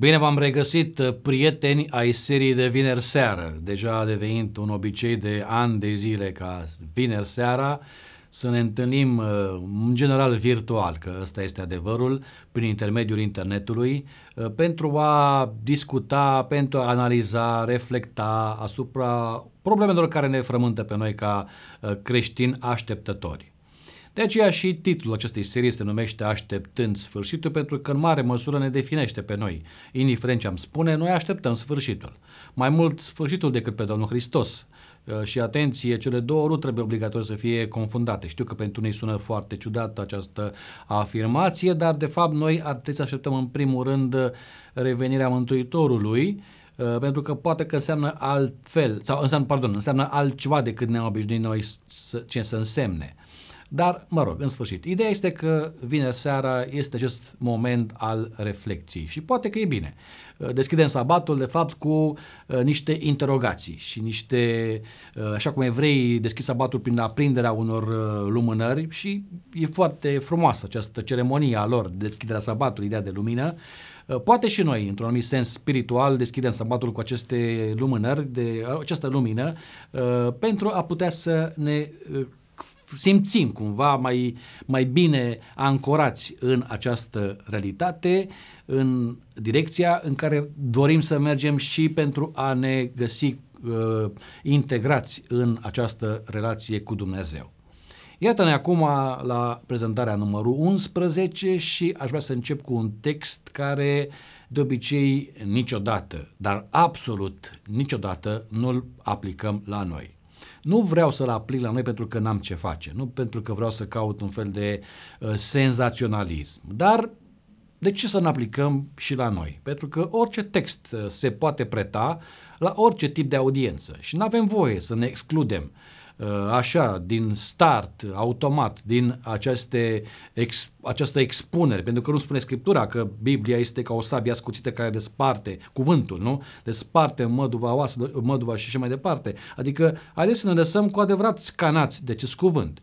Bine v-am regăsit, uh, prieteni ai serii de vineri seară. Deja a devenit un obicei de ani de zile ca vineri seara să ne întâlnim uh, în general virtual, că ăsta este adevărul, prin intermediul internetului, uh, pentru a discuta, pentru a analiza, reflecta asupra problemelor care ne frământă pe noi ca creștini așteptători. De aceea și titlul acestei serii se numește Așteptând sfârșitul, pentru că în mare măsură ne definește pe noi. Indiferent ce am spune, noi așteptăm sfârșitul. Mai mult sfârșitul decât pe Domnul Hristos. Uh, și atenție, cele două nu trebuie obligatoriu să fie confundate. Știu că pentru unii sună foarte ciudată această afirmație, dar de fapt noi ar trebui să așteptăm în primul rând revenirea Mântuitorului, uh, pentru că poate că înseamnă altfel, sau înseamnă, pardon, înseamnă altceva decât ne-am obișnuit noi să, ce să însemne. Dar, mă rog, în sfârșit, ideea este că vine seara este acest moment al reflecției și poate că e bine. Uh, deschidem sabatul, de fapt, cu uh, niște interogații și niște, uh, așa cum evrei deschid sabatul prin aprinderea unor uh, lumânări și e foarte frumoasă această ceremonie a lor, deschiderea sabatului, ideea de lumină, uh, Poate și noi, într-un anumit sens spiritual, deschidem sabatul cu aceste lumânări, de această lumină, uh, pentru a putea să ne uh, simțim cumva mai, mai bine ancorați în această realitate, în direcția în care dorim să mergem și pentru a ne găsi uh, integrați în această relație cu Dumnezeu. Iată-ne acum la prezentarea numărul 11 și aș vrea să încep cu un text care de obicei niciodată, dar absolut niciodată nu-l aplicăm la noi. Nu vreau să-l aplic la noi pentru că n-am ce face, nu pentru că vreau să caut un fel de uh, senzaționalism, dar de ce să ne aplicăm și la noi? Pentru că orice text uh, se poate preta la orice tip de audiență și nu avem voie să ne excludem uh, așa, din start, automat, din aceste ex, această expunere, pentru că nu spune Scriptura că Biblia este ca o sabie ascuțită care desparte cuvântul, nu? Desparte măduva, oasă, măduva și așa mai departe. Adică, haideți să ne lăsăm cu adevărat scanați de acest cuvânt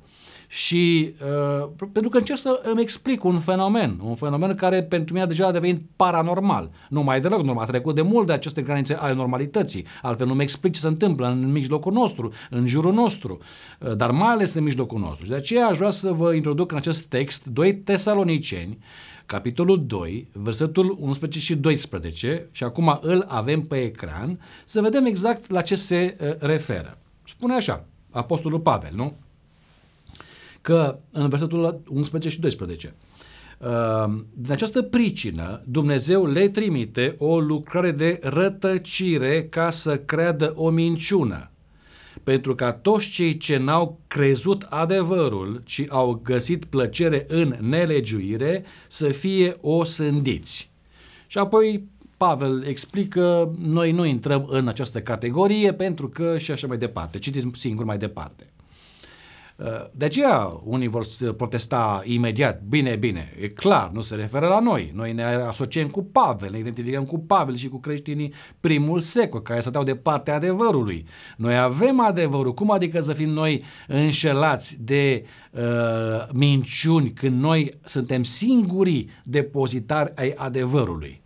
și uh, pentru că încerc să îmi explic un fenomen, un fenomen care pentru mine deja a devenit paranormal. Nu mai deloc normal, a trecut de mult de aceste granițe ale normalității, altfel nu mi explic ce se întâmplă în mijlocul nostru, în jurul nostru, uh, dar mai ales în mijlocul nostru. Și de aceea aș vrea să vă introduc în acest text 2 Tesaloniceni, capitolul 2, versetul 11 și 12, și acum îl avem pe ecran, să vedem exact la ce se uh, referă. Spune așa, Apostolul Pavel, nu? Că în versetul 11 și 12 uh, din această pricină, Dumnezeu le trimite o lucrare de rătăcire ca să creadă o minciună, pentru ca toți cei ce n-au crezut adevărul, ci au găsit plăcere în nelegiuire, să fie osândiți. Și apoi Pavel explică, noi nu intrăm în această categorie pentru că și așa mai departe. Citim singur mai departe. De aceea unii vor protesta imediat, bine, bine, e clar, nu se referă la noi. Noi ne asociem cu Pavel, ne identificăm cu Pavel și cu creștinii primul secol, care stăteau de partea adevărului. Noi avem adevărul, cum adică să fim noi înșelați de uh, minciuni când noi suntem singurii depozitari ai adevărului?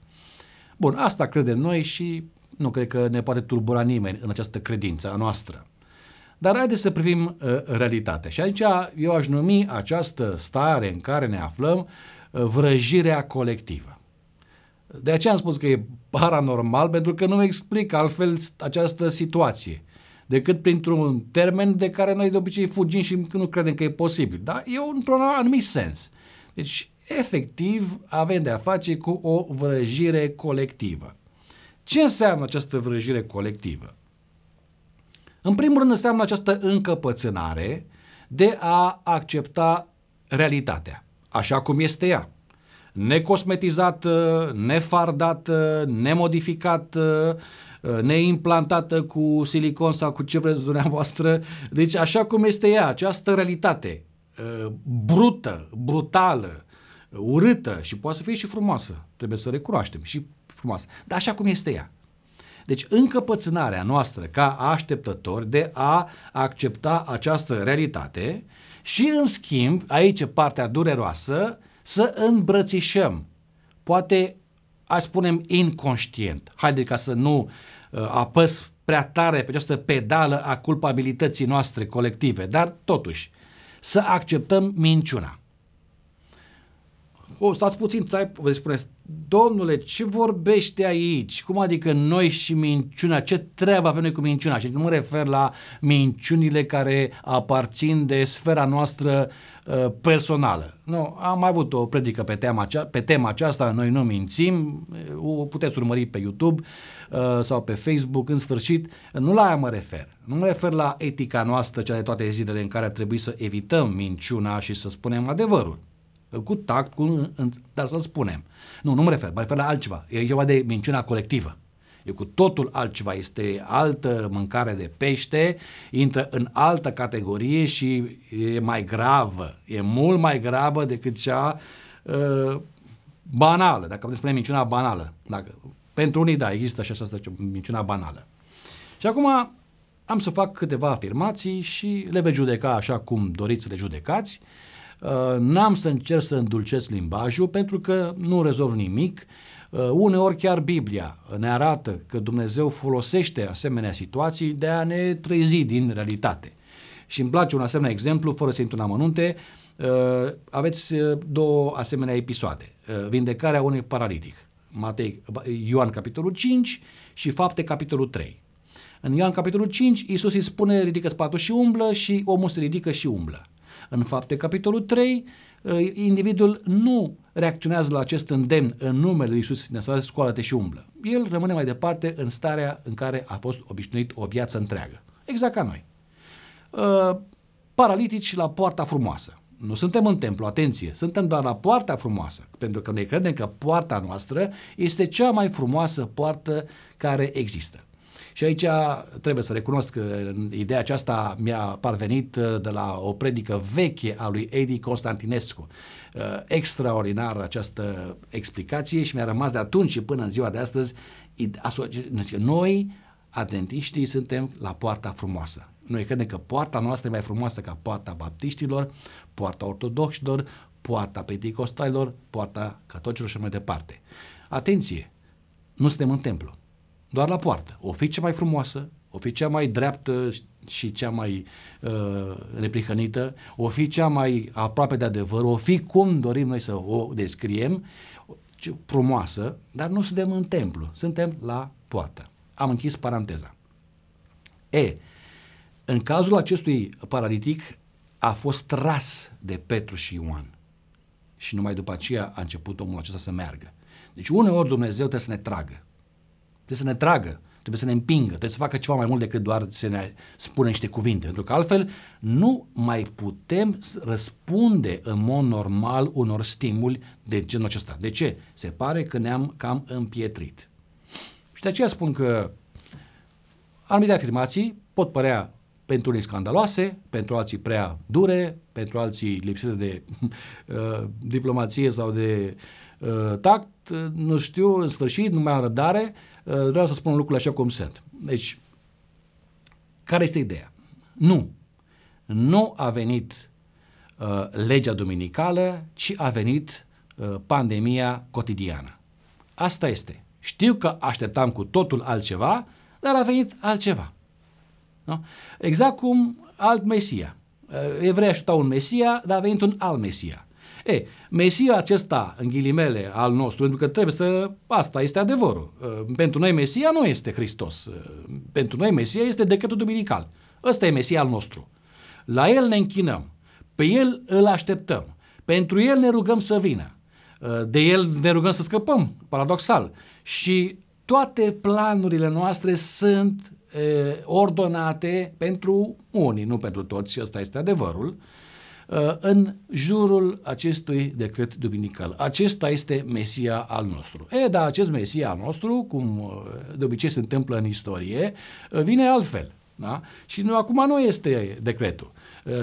Bun, asta credem noi și nu cred că ne poate turbura nimeni în această credință a noastră. Dar haideți să privim uh, realitatea. Și aici eu aș numi această stare în care ne aflăm uh, vrăjirea colectivă. De aceea am spus că e paranormal, pentru că nu explic altfel această situație decât printr-un termen de care noi de obicei fugim și nu credem că e posibil. Dar e într-un anumit sens. Deci, efectiv, avem de a face cu o vrăjire colectivă. Ce înseamnă această vrăjire colectivă? În primul rând înseamnă această încăpățânare de a accepta realitatea, așa cum este ea. Necosmetizată, nefardată, nemodificată, neimplantată cu silicon sau cu ce vreți dumneavoastră. Deci așa cum este ea, această realitate brută, brutală, urâtă și poate să fie și frumoasă. Trebuie să recunoaștem și frumoasă. Dar așa cum este ea. Deci încăpățânarea noastră ca așteptători de a accepta această realitate și în schimb, aici partea dureroasă, să îmbrățișăm poate hai spunem inconștient. Haide ca să nu uh, apăs prea tare pe această pedală a culpabilității noastre colective, dar totuși să acceptăm minciuna o, stați puțin, stai, vă spune, domnule, ce vorbește aici? Cum adică noi și minciuna? Ce treabă avem noi cu minciuna? Și nu mă refer la minciunile care aparțin de sfera noastră uh, personală. Nu, am mai avut o predică pe tema, acea, pe tema aceasta, noi nu mințim, o puteți urmări pe YouTube uh, sau pe Facebook, în sfârșit, nu la aia mă refer. Nu mă refer la etica noastră, cea de toate zilele în care ar trebui să evităm minciuna și să spunem adevărul cu tact, cu, dar să spunem. Nu, nu mă refer, mă refer la altceva. E ceva de minciuna colectivă. E cu totul altceva, este altă mâncare de pește, intră în altă categorie și e mai gravă, e mult mai gravă decât cea uh, banală, dacă vreți spune minciuna banală. Dacă, pentru unii, da, există și asta minciuna banală. Și acum am să fac câteva afirmații și le veți judeca așa cum doriți să le judecați. Uh, n-am să încerc să îndulcesc limbajul pentru că nu rezolv nimic. Uh, uneori chiar Biblia ne arată că Dumnezeu folosește asemenea situații de a ne trezi din realitate. Și îmi place un asemenea exemplu, fără să intru în amănunte, uh, aveți două asemenea episoade. Vindecarea unui paralitic, Matei, Ioan capitolul 5 și Fapte capitolul 3. În Ioan capitolul 5, Iisus îi spune ridică spatul și umblă și omul se ridică și umblă. În fapte, capitolul 3, uh, individul nu reacționează la acest îndemn în numele lui Iisus Hristos, scoală-te și umblă. El rămâne mai departe în starea în care a fost obișnuit o viață întreagă. Exact ca noi. Uh, paralitici la poarta frumoasă. Nu suntem în templu, atenție, suntem doar la poarta frumoasă, pentru că noi credem că poarta noastră este cea mai frumoasă poartă care există. Și aici trebuie să recunosc că ideea aceasta mi-a parvenit uh, de la o predică veche a lui Edi Constantinescu. Uh, extraordinar această explicație și mi-a rămas de atunci și până în ziua de astăzi noi, adventiștii, suntem la poarta frumoasă. Noi credem că poarta noastră e mai frumoasă ca poarta baptiștilor, poarta ortodoxilor, poarta penticostalilor, poarta catocilor și mai departe. Atenție! Nu suntem în templu doar la poartă. O fi cea mai frumoasă, o fi cea mai dreaptă și cea mai uh, neprihănită, o fi cea mai aproape de adevăr, o fi cum dorim noi să o descriem, frumoasă, dar nu suntem în templu, suntem la poartă. Am închis paranteza. E, în cazul acestui paralitic a fost tras de Petru și Ioan și numai după aceea a început omul acesta să meargă. Deci uneori Dumnezeu trebuie să ne tragă. Trebuie să ne tragă, trebuie să ne împingă, trebuie să facă ceva mai mult decât doar să ne spună niște cuvinte. Pentru că altfel nu mai putem răspunde în mod normal unor stimuli de genul acesta. De ce? Se pare că ne-am cam împietrit. Și de aceea spun că anumite afirmații pot părea pentru unii scandaloase, pentru alții prea dure, pentru alții lipsite de uh, diplomație sau de uh, tact, uh, nu știu, în sfârșit, nu mai am răbdare, Uh, vreau să spun lucrurile așa cum sunt. Deci, care este ideea? Nu. Nu a venit uh, legea dominicală, ci a venit uh, pandemia cotidiană. Asta este. Știu că așteptam cu totul altceva, dar a venit altceva. Nu? Exact cum alt Mesia. Uh, Evrei așteptau un Mesia, dar a venit un alt Mesia. E, Mesia acesta, în ghilimele, al nostru, pentru că trebuie să, asta este adevărul. Uh, pentru noi Mesia nu este Hristos. Uh, pentru noi Mesia este decretul duminical. Ăsta e Mesia al nostru. La El ne închinăm. Pe El îl așteptăm. Pentru El ne rugăm să vină. Uh, de El ne rugăm să scăpăm, paradoxal. Și toate planurile noastre sunt ordonate pentru unii, nu pentru toți, și ăsta este adevărul, Uh, în jurul acestui decret duminical. Acesta este Mesia al nostru. E, dar acest Mesia al nostru, cum uh, de obicei se întâmplă în istorie, uh, vine altfel. Da? Și nu, acum nu este decretul,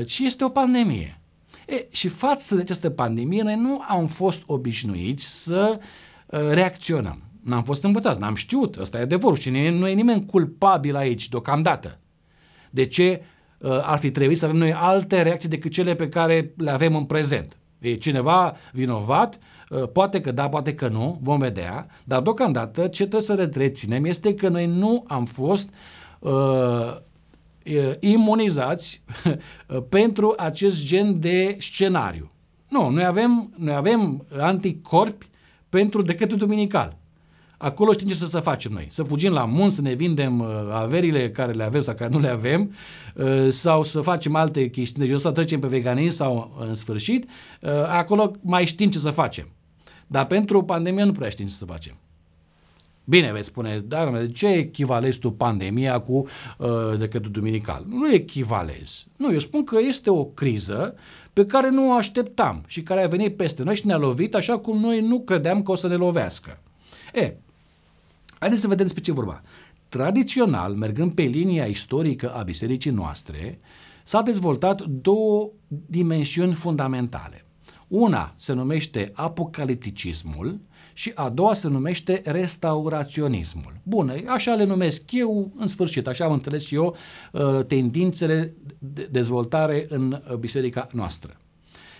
ci este o pandemie. E, și față de această pandemie, noi nu am fost obișnuiți să reacționăm. N-am fost învățați, n-am știut, ăsta e adevărul și nu e nimeni culpabil aici deocamdată. De ce Uh, ar fi trebuit să avem noi alte reacții decât cele pe care le avem în prezent. E cineva vinovat? Uh, poate că da, poate că nu, vom vedea, dar deocamdată ce trebuie să reținem este că noi nu am fost uh, imunizați pentru acest gen de scenariu. Nu, noi avem, noi avem anticorpi pentru decretul duminical. Acolo știm ce să, să facem noi. Să fugim la munți, să ne vindem uh, averile care le avem sau care nu le avem, uh, sau să facem alte chestiuni, deci să trecem pe veganism sau în sfârșit, uh, acolo mai știm ce să facem. Dar pentru pandemie nu prea știm ce să facem. Bine, veți spune, da, de ce echivalezi tu pandemia cu uh, decretul duminical? Nu echivalez. Nu, eu spun că este o criză pe care nu o așteptam și care a venit peste noi și ne-a lovit așa cum noi nu credeam că o să ne lovească. E, haideți să vedem despre ce vorba. Tradițional, mergând pe linia istorică a bisericii noastre, s-a dezvoltat două dimensiuni fundamentale. Una se numește apocalipticismul și a doua se numește restauraționismul. Bun, așa le numesc eu, în sfârșit, așa am înțeles eu uh, tendințele de dezvoltare în uh, biserica noastră.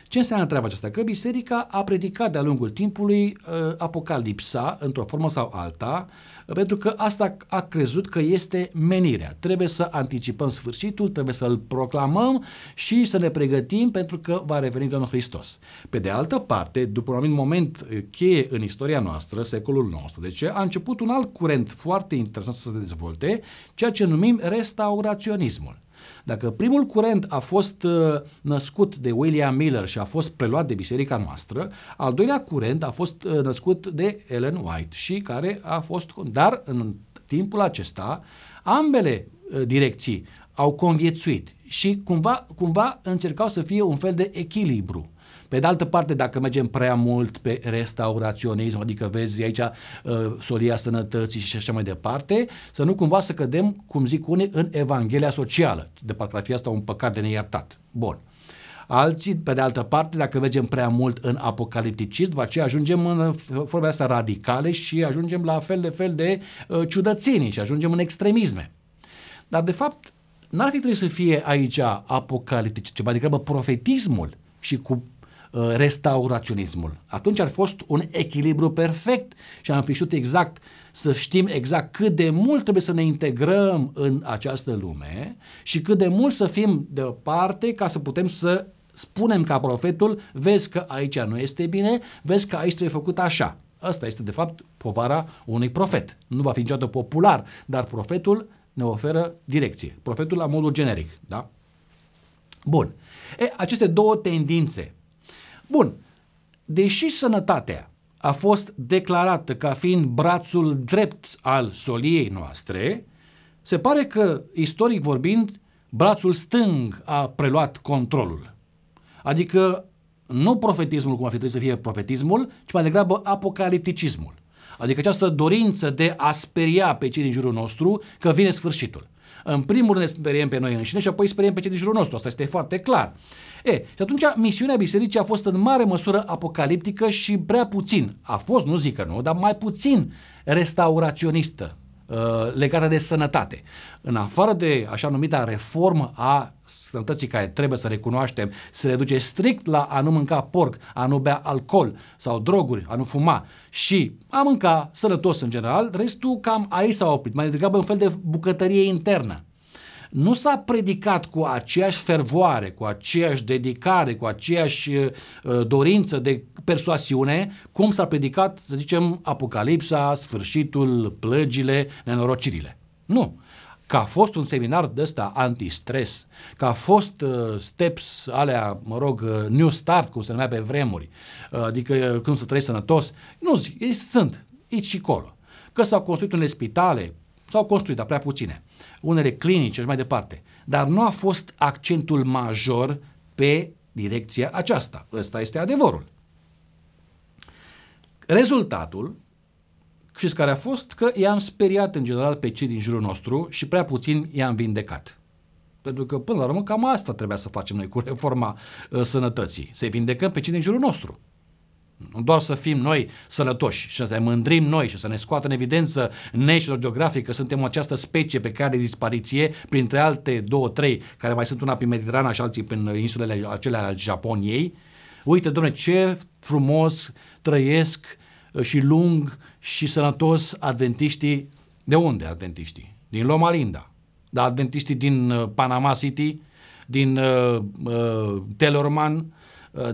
Ce înseamnă treaba aceasta? Că biserica a predicat de-a lungul timpului uh, apocalipsa, într-o formă sau alta, uh, pentru că asta a crezut că este menirea. Trebuie să anticipăm sfârșitul, trebuie să-l proclamăm și să ne pregătim pentru că va reveni Domnul Hristos. Pe de altă parte, după un anumit moment uh, cheie în istoria noastră, secolul XIX, a început un alt curent foarte interesant să se dezvolte, ceea ce numim restauraționismul. Dacă primul curent a fost uh, născut de William Miller și a fost preluat de biserica noastră, al doilea curent a fost uh, născut de Ellen White și care a fost, dar în timpul acesta, ambele uh, direcții au conviețuit și cumva, cumva încercau să fie un fel de echilibru. Pe de altă parte, dacă mergem prea mult pe restauraționism, adică vezi aici uh, solia sănătății și așa mai departe, să nu cumva să cădem, cum zic unii, în Evanghelia socială. De parcă ar fi asta un păcat de neiertat. Bun. Alții, pe de altă parte, dacă mergem prea mult în apocalipticism, după aceea ajungem în formele astea radicale și ajungem la fel de fel de uh, ciudățenii și ajungem în extremisme. Dar, de fapt, n-ar fi trebuit să fie aici apocaliptic, ci mai degrabă profetismul și cu Uh, restauraționismul. Atunci ar fost un echilibru perfect și am fi știut exact să știm exact cât de mult trebuie să ne integrăm în această lume și cât de mult să fim deoparte ca să putem să spunem ca profetul, vezi că aici nu este bine, vezi că aici trebuie făcut așa. Asta este, de fapt, povara unui profet. Nu va fi niciodată popular, dar profetul ne oferă direcție. Profetul la modul generic, da? Bun. E, aceste două tendințe Bun, deși sănătatea a fost declarată ca fiind brațul drept al soliei noastre, se pare că, istoric vorbind, brațul stâng a preluat controlul. Adică nu profetismul, cum ar fi trebuit să fie profetismul, ci mai degrabă apocalipticismul. Adică această dorință de a speria pe cei din jurul nostru că vine sfârșitul. În primul rând ne speriem pe noi înșine și apoi speriem pe cei din jurul nostru. Asta este foarte clar. E, și atunci misiunea bisericii a fost în mare măsură apocaliptică și prea puțin, a fost, nu zic că nu, dar mai puțin restauraționistă, uh, legată de sănătate. În afară de așa numita reformă a sănătății care trebuie să recunoaștem, se reduce strict la a nu mânca porc, a nu bea alcool sau droguri, a nu fuma și a mânca sănătos în general, restul cam aici s-a oprit, mai degrabă un fel de bucătărie internă nu s-a predicat cu aceeași fervoare, cu aceeași dedicare, cu aceeași uh, dorință de persoasiune, cum s-a predicat, să zicem, Apocalipsa, sfârșitul, plăgile, nenorocirile. Nu că a fost un seminar de ăsta anti-stres, că a fost uh, steps alea, mă rog, uh, New Start, cum se numea pe vremuri, uh, adică uh, când să trăiești sănătos, nu zic, ei sunt, aici și acolo. Că s-au construit unele spitale, s-au construit, dar prea puține, unele clinice și mai departe, dar nu a fost accentul major pe direcția aceasta. Ăsta este adevărul. Rezultatul Știți care a fost? Că i-am speriat în general pe cei din jurul nostru și prea puțin i-am vindecat. Pentru că, până la urmă, cam asta trebuia să facem noi cu reforma uh, sănătății. Să vindecăm pe cei din jurul nostru. Nu doar să fim noi sănătoși și să ne mândrim noi și să ne scoată în evidență National Geographic că suntem această specie pe care de dispariție, printre alte două, trei, care mai sunt una prin Mediterana și alții prin insulele acelea ale Japoniei, uite, domnule, ce frumos trăiesc uh, și lung și sănătos adventiștii. De unde adventiștii? Din Loma Linda. Da, adventiștii din uh, Panama City, din uh, uh, Telorman, uh,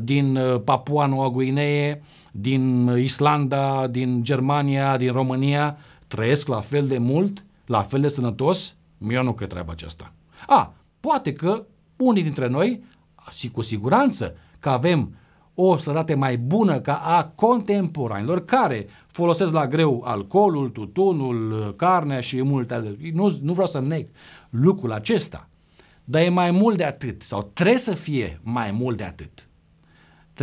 din uh, Papua Noua Guinee, din Islanda, din Germania, din România, trăiesc la fel de mult, la fel de sănătos? Eu nu cred treaba aceasta. A, poate că unii dintre noi, și cu siguranță că avem o sănătate mai bună ca a contemporanilor care folosesc la greu alcoolul, tutunul, carnea și multe alte. Nu, nu vreau să neg lucrul acesta, dar e mai mult de atât sau trebuie să fie mai mult de atât.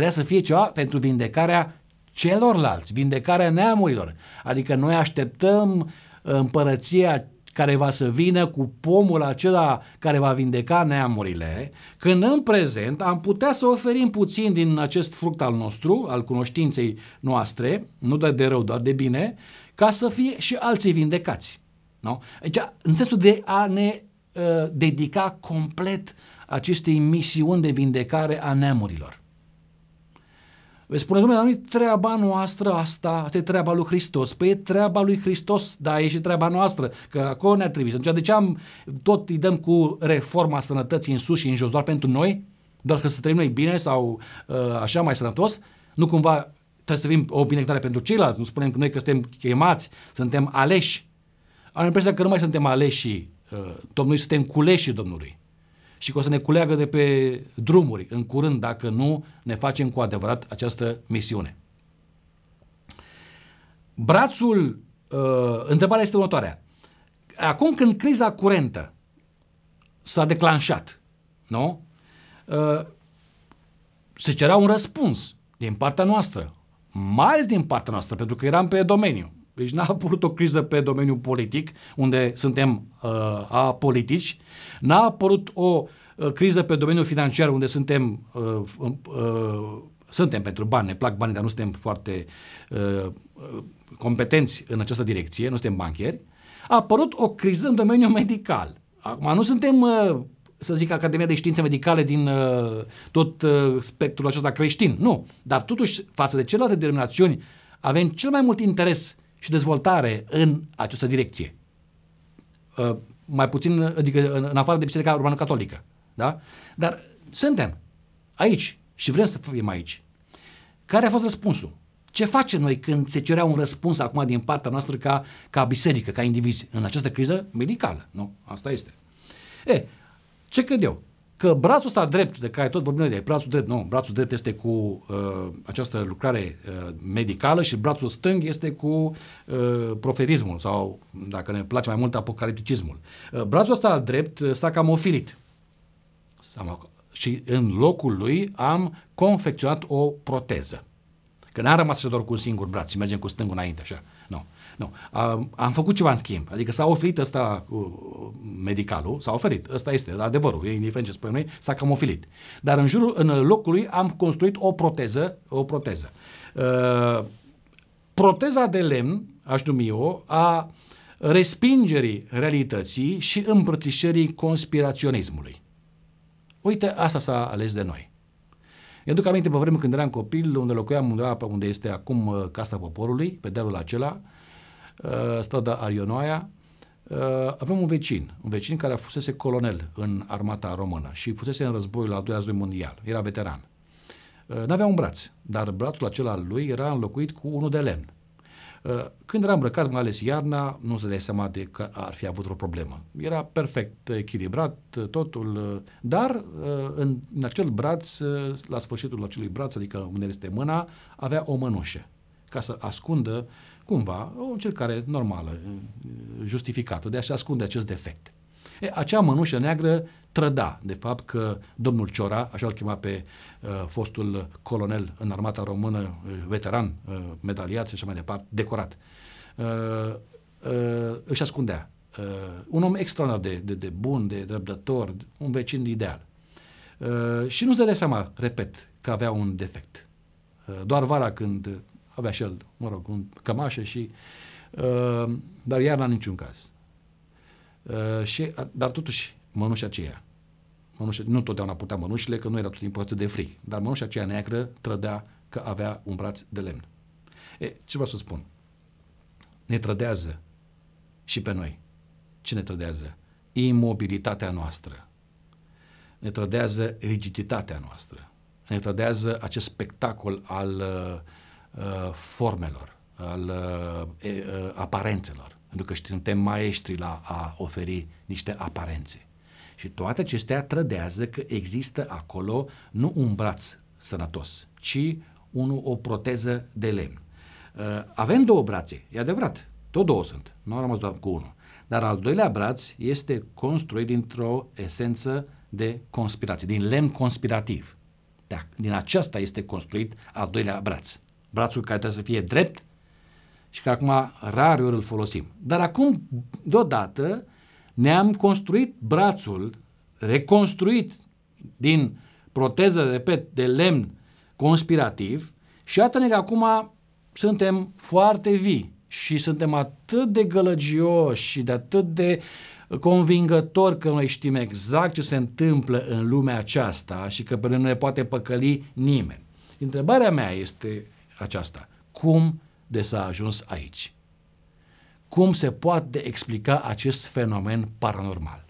Trebuie să fie ceva pentru vindecarea celorlalți, vindecarea neamurilor. Adică noi așteptăm împărăția care va să vină cu pomul acela care va vindeca neamurile, când în prezent am putea să oferim puțin din acest fruct al nostru, al cunoștinței noastre, nu doar de rău, doar de bine, ca să fie și alții vindecați. Nu? Deci, în sensul de a ne uh, dedica complet acestei misiuni de vindecare a neamurilor. Veți spune, domnule, nu e treaba noastră asta, asta e treaba lui Hristos. Păi e treaba lui Hristos, da, e și treaba noastră, că acolo ne-a trimis. Atunci de ce am, tot îi dăm cu reforma sănătății în sus și în jos doar pentru noi? Doar că să trăim noi bine sau uh, așa mai sănătos? Nu cumva trebuie să fim o binecuvântare pentru ceilalți? Nu spunem că noi că suntem chemați, suntem aleși. Am impresia că nu mai suntem aleși uh, Domnului, suntem culeși Domnului și că o să ne culeagă de pe drumuri în curând dacă nu ne facem cu adevărat această misiune. Brațul, uh, întrebarea este următoarea. Acum când criza curentă s-a declanșat, nu? Uh, se cerea un răspuns din partea noastră, mai ales din partea noastră, pentru că eram pe domeniu. Deci n-a apărut o criză pe domeniul politic, unde suntem uh, apolitici, n-a apărut o uh, criză pe domeniul financiar, unde suntem, uh, uh, suntem pentru bani, ne plac banii, dar nu suntem foarte uh, competenți în această direcție, nu suntem bancheri. A apărut o criză în domeniul medical. Acum nu suntem uh, să zic, Academia de Științe Medicale din uh, tot uh, spectrul acesta creștin. Nu. Dar totuși, față de celelalte denominațiuni, avem cel mai mult interes și dezvoltare în această direcție. Uh, mai puțin, adică în, în afară de Biserica Urbană Catolică. Da? Dar suntem aici și vrem să fim aici. Care a fost răspunsul? Ce facem noi când se cerea un răspuns acum din partea noastră ca, ca biserică, ca indivizi, în această criză medicală? Nu, asta este. E, ce cred eu? Că brațul ăsta drept, de care tot vorbim de brațul drept, nu, brațul drept este cu uh, această lucrare uh, medicală și brațul stâng este cu uh, proferismul sau, dacă ne place mai mult, apocalipticismul. Uh, brațul ăsta drept uh, s-a cam ofilit. Și în locul lui am confecționat o proteză. Că n-am rămas doar cu un singur braț și mergem cu stângul înainte, așa. Nu. Nu. Am, am făcut ceva în schimb. Adică s-a oferit ăsta uh, medicalul, s-a oferit. Ăsta este adevărul. E indiferent ce spunem noi, s-a cam oferit. Dar în jurul, în locul lui am construit o proteză, o proteză. Uh, proteza de lemn, aș numi eu, a respingerii realității și îmbrățișării conspiraționismului. Uite, asta s-a ales de noi. Eu duc aminte pe vreme când eram copil, unde locuiam undeva pe unde este acum uh, Casa Poporului, pe dealul acela, uh, strada Arionoaia, uh, avem un vecin, un vecin care a fusese colonel în armata română și fusese în războiul al doilea război mondial, era veteran. N-avea un braț, dar brațul acela al lui era înlocuit cu unul de lemn. Uh, când era îmbrăcat, mai ales iarna, nu se dea seama de că ar fi avut o problemă. Era perfect echilibrat totul, uh, dar uh, în, în acel braț, la sfârșitul acelui braț, adică unde este mâna, avea o mănușă ca să ascundă cumva o încercare normală, justificată de a-și ascunde acest defect. E, acea mănușă neagră trăda, de fapt, că domnul Ciora, așa îl chema pe uh, fostul colonel în armata română, uh, veteran, uh, medaliat și așa mai departe, decorat, uh, uh, își ascundea. Uh, un om extraordinar de, de, de bun, de răbdător, un vecin ideal. Uh, și nu-ți dădea seama, repet, că avea un defect. Uh, doar vara când avea și el, mă rog, un cămașă și... Uh, dar iarna în niciun caz. Uh, și, dar totuși, mănușa aceea, Mănușa, nu totdeauna putea mănușile, că nu era tot timpul atât de frig, dar mănușa aceea neagră trădea că avea un braț de lemn. E, ce vreau să spun? Ne trădează și pe noi. Ce ne trădează? Imobilitatea noastră. Ne trădează rigiditatea noastră. Ne trădează acest spectacol al uh, uh formelor, al uh, uh, aparențelor. Pentru că suntem maestri la a oferi niște aparențe. Și toate acestea trădează că există acolo nu un braț sănătos, ci un, o proteză de lemn. Uh, avem două brațe, e adevărat, tot două sunt, nu am rămas doar cu unul. Dar al doilea braț este construit dintr-o esență de conspirație, din lemn conspirativ. Da, din aceasta este construit al doilea braț. Brațul care trebuie să fie drept și că acum rar ori îl folosim. Dar acum, deodată, ne-am construit brațul, reconstruit din proteză, repet, de lemn conspirativ și iată-ne că acum suntem foarte vii și suntem atât de gălăgioși și de atât de convingători că noi știm exact ce se întâmplă în lumea aceasta și că pe noi nu ne poate păcăli nimeni. Întrebarea mea este aceasta. Cum de s-a ajuns aici? Cum se poate explica acest fenomen paranormal?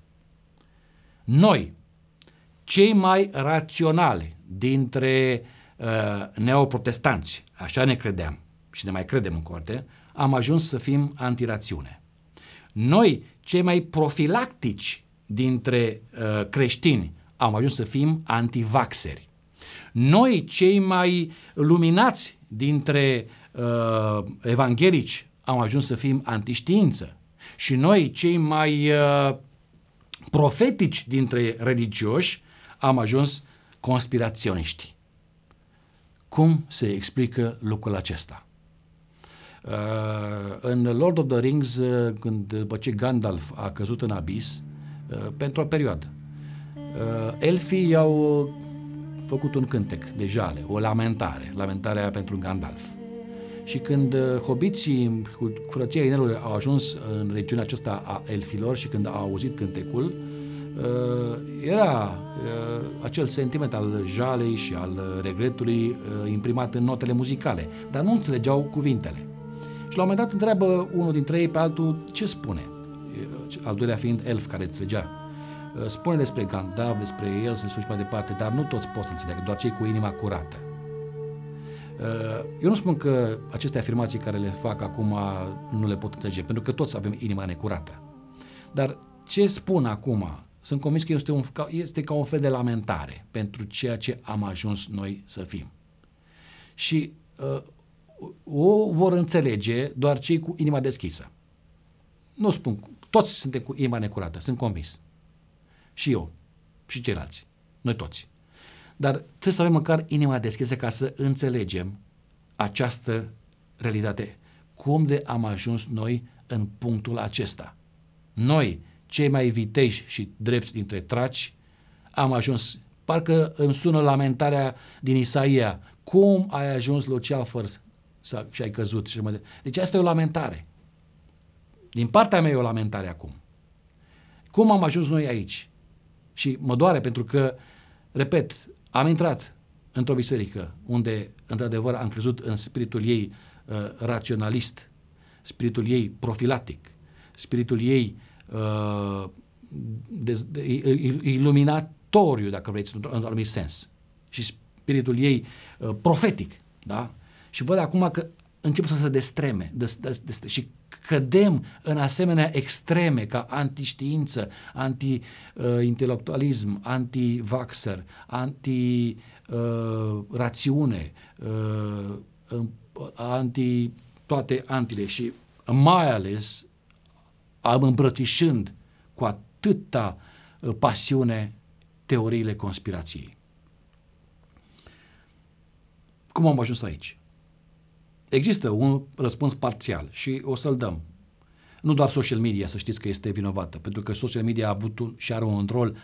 Noi, cei mai raționali dintre uh, neoprotestanți, așa ne credeam și ne mai credem în corte, am ajuns să fim antirațiune. Noi, cei mai profilactici dintre uh, creștini, am ajuns să fim antivaxeri. Noi, cei mai luminați dintre uh, evanghelici, am ajuns să fim antiștiință. Și noi, cei mai uh, profetici dintre religioși, am ajuns conspiraționiști. Cum se explică lucrul acesta? Uh, în Lord of the Rings, uh, când după ce Gandalf a căzut în abis, uh, pentru o perioadă, uh, elfii i-au făcut un cântec de jale, o lamentare, lamentarea pentru Gandalf. Și când uh, hobiții cu frăția inelului au ajuns în regiunea aceasta a elfilor și când au auzit cântecul, uh, era uh, acel sentiment al jalei și al regretului imprimat în notele muzicale, dar nu înțelegeau cuvintele. Și la un moment dat întreabă unul dintre ei pe altul ce spune, al doilea fiind elf care înțelegea. Spune despre Gandalf, despre el, să spune și mai departe, dar nu toți pot să înțeleagă, doar cei cu inima curată. Eu nu spun că aceste afirmații care le fac acum nu le pot înțelege, pentru că toți avem inima necurată. Dar ce spun acum, sunt convins că este, un, este ca un fel de lamentare pentru ceea ce am ajuns noi să fim. Și uh, o vor înțelege doar cei cu inima deschisă. Nu spun, toți suntem cu inima necurată, sunt convins. Și eu, și ceilalți, noi toți. Dar trebuie să avem măcar inima deschisă ca să înțelegem această realitate. Cum de am ajuns noi în punctul acesta? Noi, cei mai viteji și drepți dintre traci, am ajuns, parcă îmi sună lamentarea din Isaia, cum ai ajuns Lucial fără și ai căzut. Și mă... Deci asta e o lamentare. Din partea mea e o lamentare acum. Cum am ajuns noi aici? Și mă doare pentru că, repet, am intrat într-o biserică unde, într-adevăr, am crezut în spiritul ei uh, raționalist, spiritul ei profilatic, spiritul ei uh, de, de, iluminatoriu, dacă vreți, într-un anumit sens, și spiritul ei uh, profetic, da? Și văd acum că încep să se destreme de, de, de, și cădem în asemenea extreme ca antiștiință, anti-intelectualism, uh, anti-vaxer, anti-rațiune, uh, uh, anti toate antile și mai ales am îmbrățișând cu atâta uh, pasiune teoriile conspirației. Cum am ajuns aici? Există un răspuns parțial și o să-l dăm. Nu doar social media, să știți că este vinovată, pentru că social media a avut un, și are un rol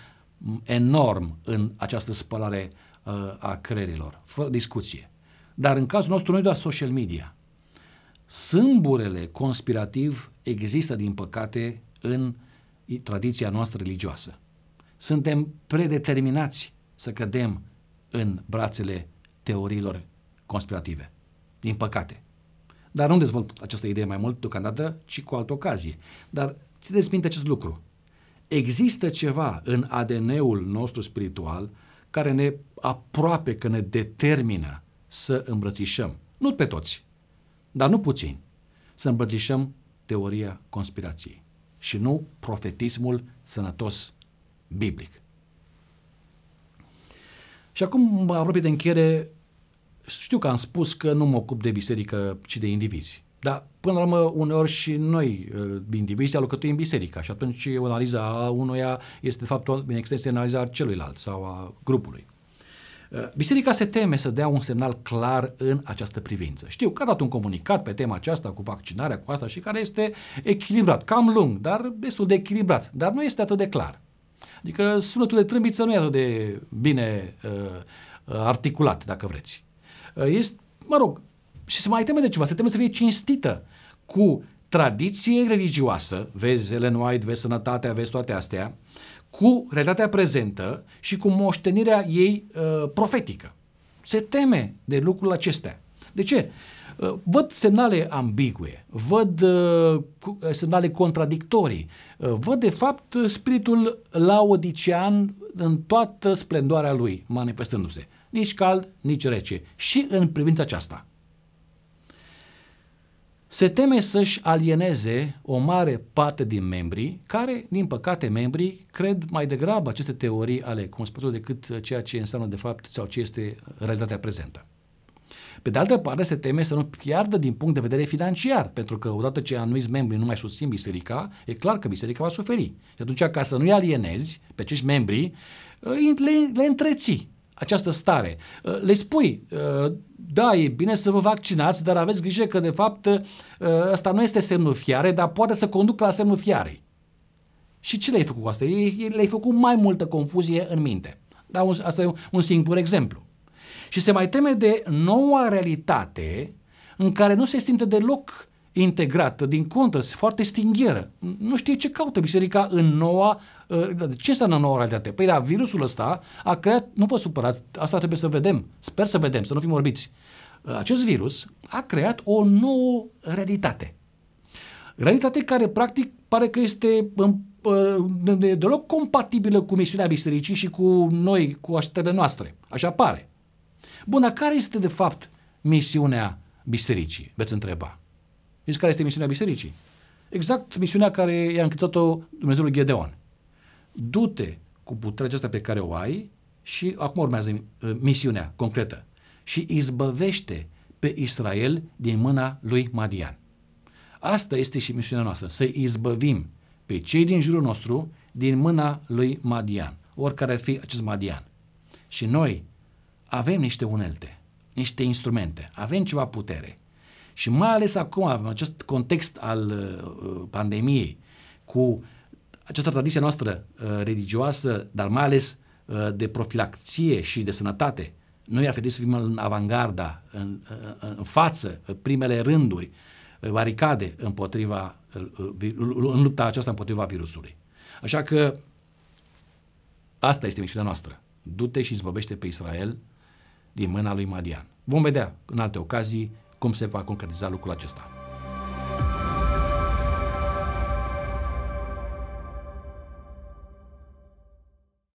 enorm în această spălare uh, a creierilor, fără discuție. Dar în cazul nostru nu doar social media. Sâmburele conspirativ există, din păcate, în tradiția noastră religioasă. suntem predeterminați să cădem în brațele teoriilor conspirative. Din păcate. Dar nu dezvolt această idee mai mult deocamdată, ci cu altă ocazie. Dar țineți minte acest lucru. Există ceva în ADN-ul nostru spiritual care ne aproape că ne determină să îmbrățișăm, nu pe toți, dar nu puțini, să îmbrățișăm teoria conspirației și nu profetismul sănătos biblic. Și acum mă apropii de încheiere, știu că am spus că nu mă ocup de biserică, ci de indivizi. Dar, până la urmă, uneori și noi, uh, indivizi, alocătuim biserica și atunci o analiză a unuia este, de fapt, în extensie analiza a celuilalt sau a grupului. Uh, biserica se teme să dea un semnal clar în această privință. Știu că a dat un comunicat pe tema aceasta cu vaccinarea, cu asta și care este echilibrat, cam lung, dar destul de echilibrat, dar nu este atât de clar. Adică sunetul de trâmbiță nu e atât de bine uh, uh articulat, dacă vreți. Uh, este, mă rog, și se mai teme de ceva, se teme să fie cinstită cu tradiție religioasă, vezi Ellen White, vezi sănătatea, vezi toate astea, cu realitatea prezentă și cu moștenirea ei uh, profetică. Se teme de lucrurile acestea. De ce? Uh, văd semnale ambigue, văd uh, semnale contradictorii, uh, văd de fapt spiritul laodicean în toată splendoarea lui manifestându-se. Nici cald, nici rece. Și în privința aceasta se teme să-și alieneze o mare parte din membrii, care, din păcate, membrii cred mai degrabă aceste teorii ale conspirației decât ceea ce înseamnă de fapt sau ce este realitatea prezentă. Pe de altă parte, se teme să nu piardă din punct de vedere financiar, pentru că odată ce anumiți membri nu mai susțin biserica, e clar că biserica va suferi. Și atunci, ca să nu-i alienezi pe acești membri, le, le întreții această stare. Le spui, da, e bine să vă vaccinați, dar aveți grijă că, de fapt, ă, ăsta nu este semnul fiare, dar poate să conducă la semnul fiarei. Și ce le-ai făcut cu asta? Le-ai făcut mai multă confuzie în minte. Da, asta e un singur exemplu. Și se mai teme de noua realitate în care nu se simte deloc integrată, din contră, foarte stingheră. Nu știe ce caută biserica în noua... Uh, ce înseamnă noua realitate? Păi da, virusul ăsta a creat, nu vă supărați, asta trebuie să vedem, sper să vedem, să nu fim orbiți. Uh, acest virus a creat o nouă realitate. Realitate care practic pare că este uh, deloc compatibilă cu misiunea bisericii și cu noi, cu așteptările noastre. Așa pare. Bun, dar care este de fapt misiunea bisericii? Veți întreba. Știți care este misiunea bisericii? Exact misiunea care i-a încredit-o Dumnezeul Gedeon. Du-te cu puterea aceasta pe care o ai și acum urmează uh, misiunea concretă și izbăvește pe Israel din mâna lui Madian. Asta este și misiunea noastră, să izbăvim pe cei din jurul nostru din mâna lui Madian, oricare ar fi acest Madian. Și noi avem niște unelte, niște instrumente, avem ceva putere. Și mai ales acum, în acest context al uh, pandemiei, cu această tradiție noastră uh, religioasă, dar mai ales uh, de profilaxie și de sănătate, noi ar trebui să fim în avangarda, în, în, în față, în primele rânduri, baricade împotriva, în lupta aceasta împotriva virusului. Așa că asta este misiunea noastră. Du-te și izbăvește pe Israel din mâna lui Madian. Vom vedea în alte ocazii cum se va concretiza lucrul acesta.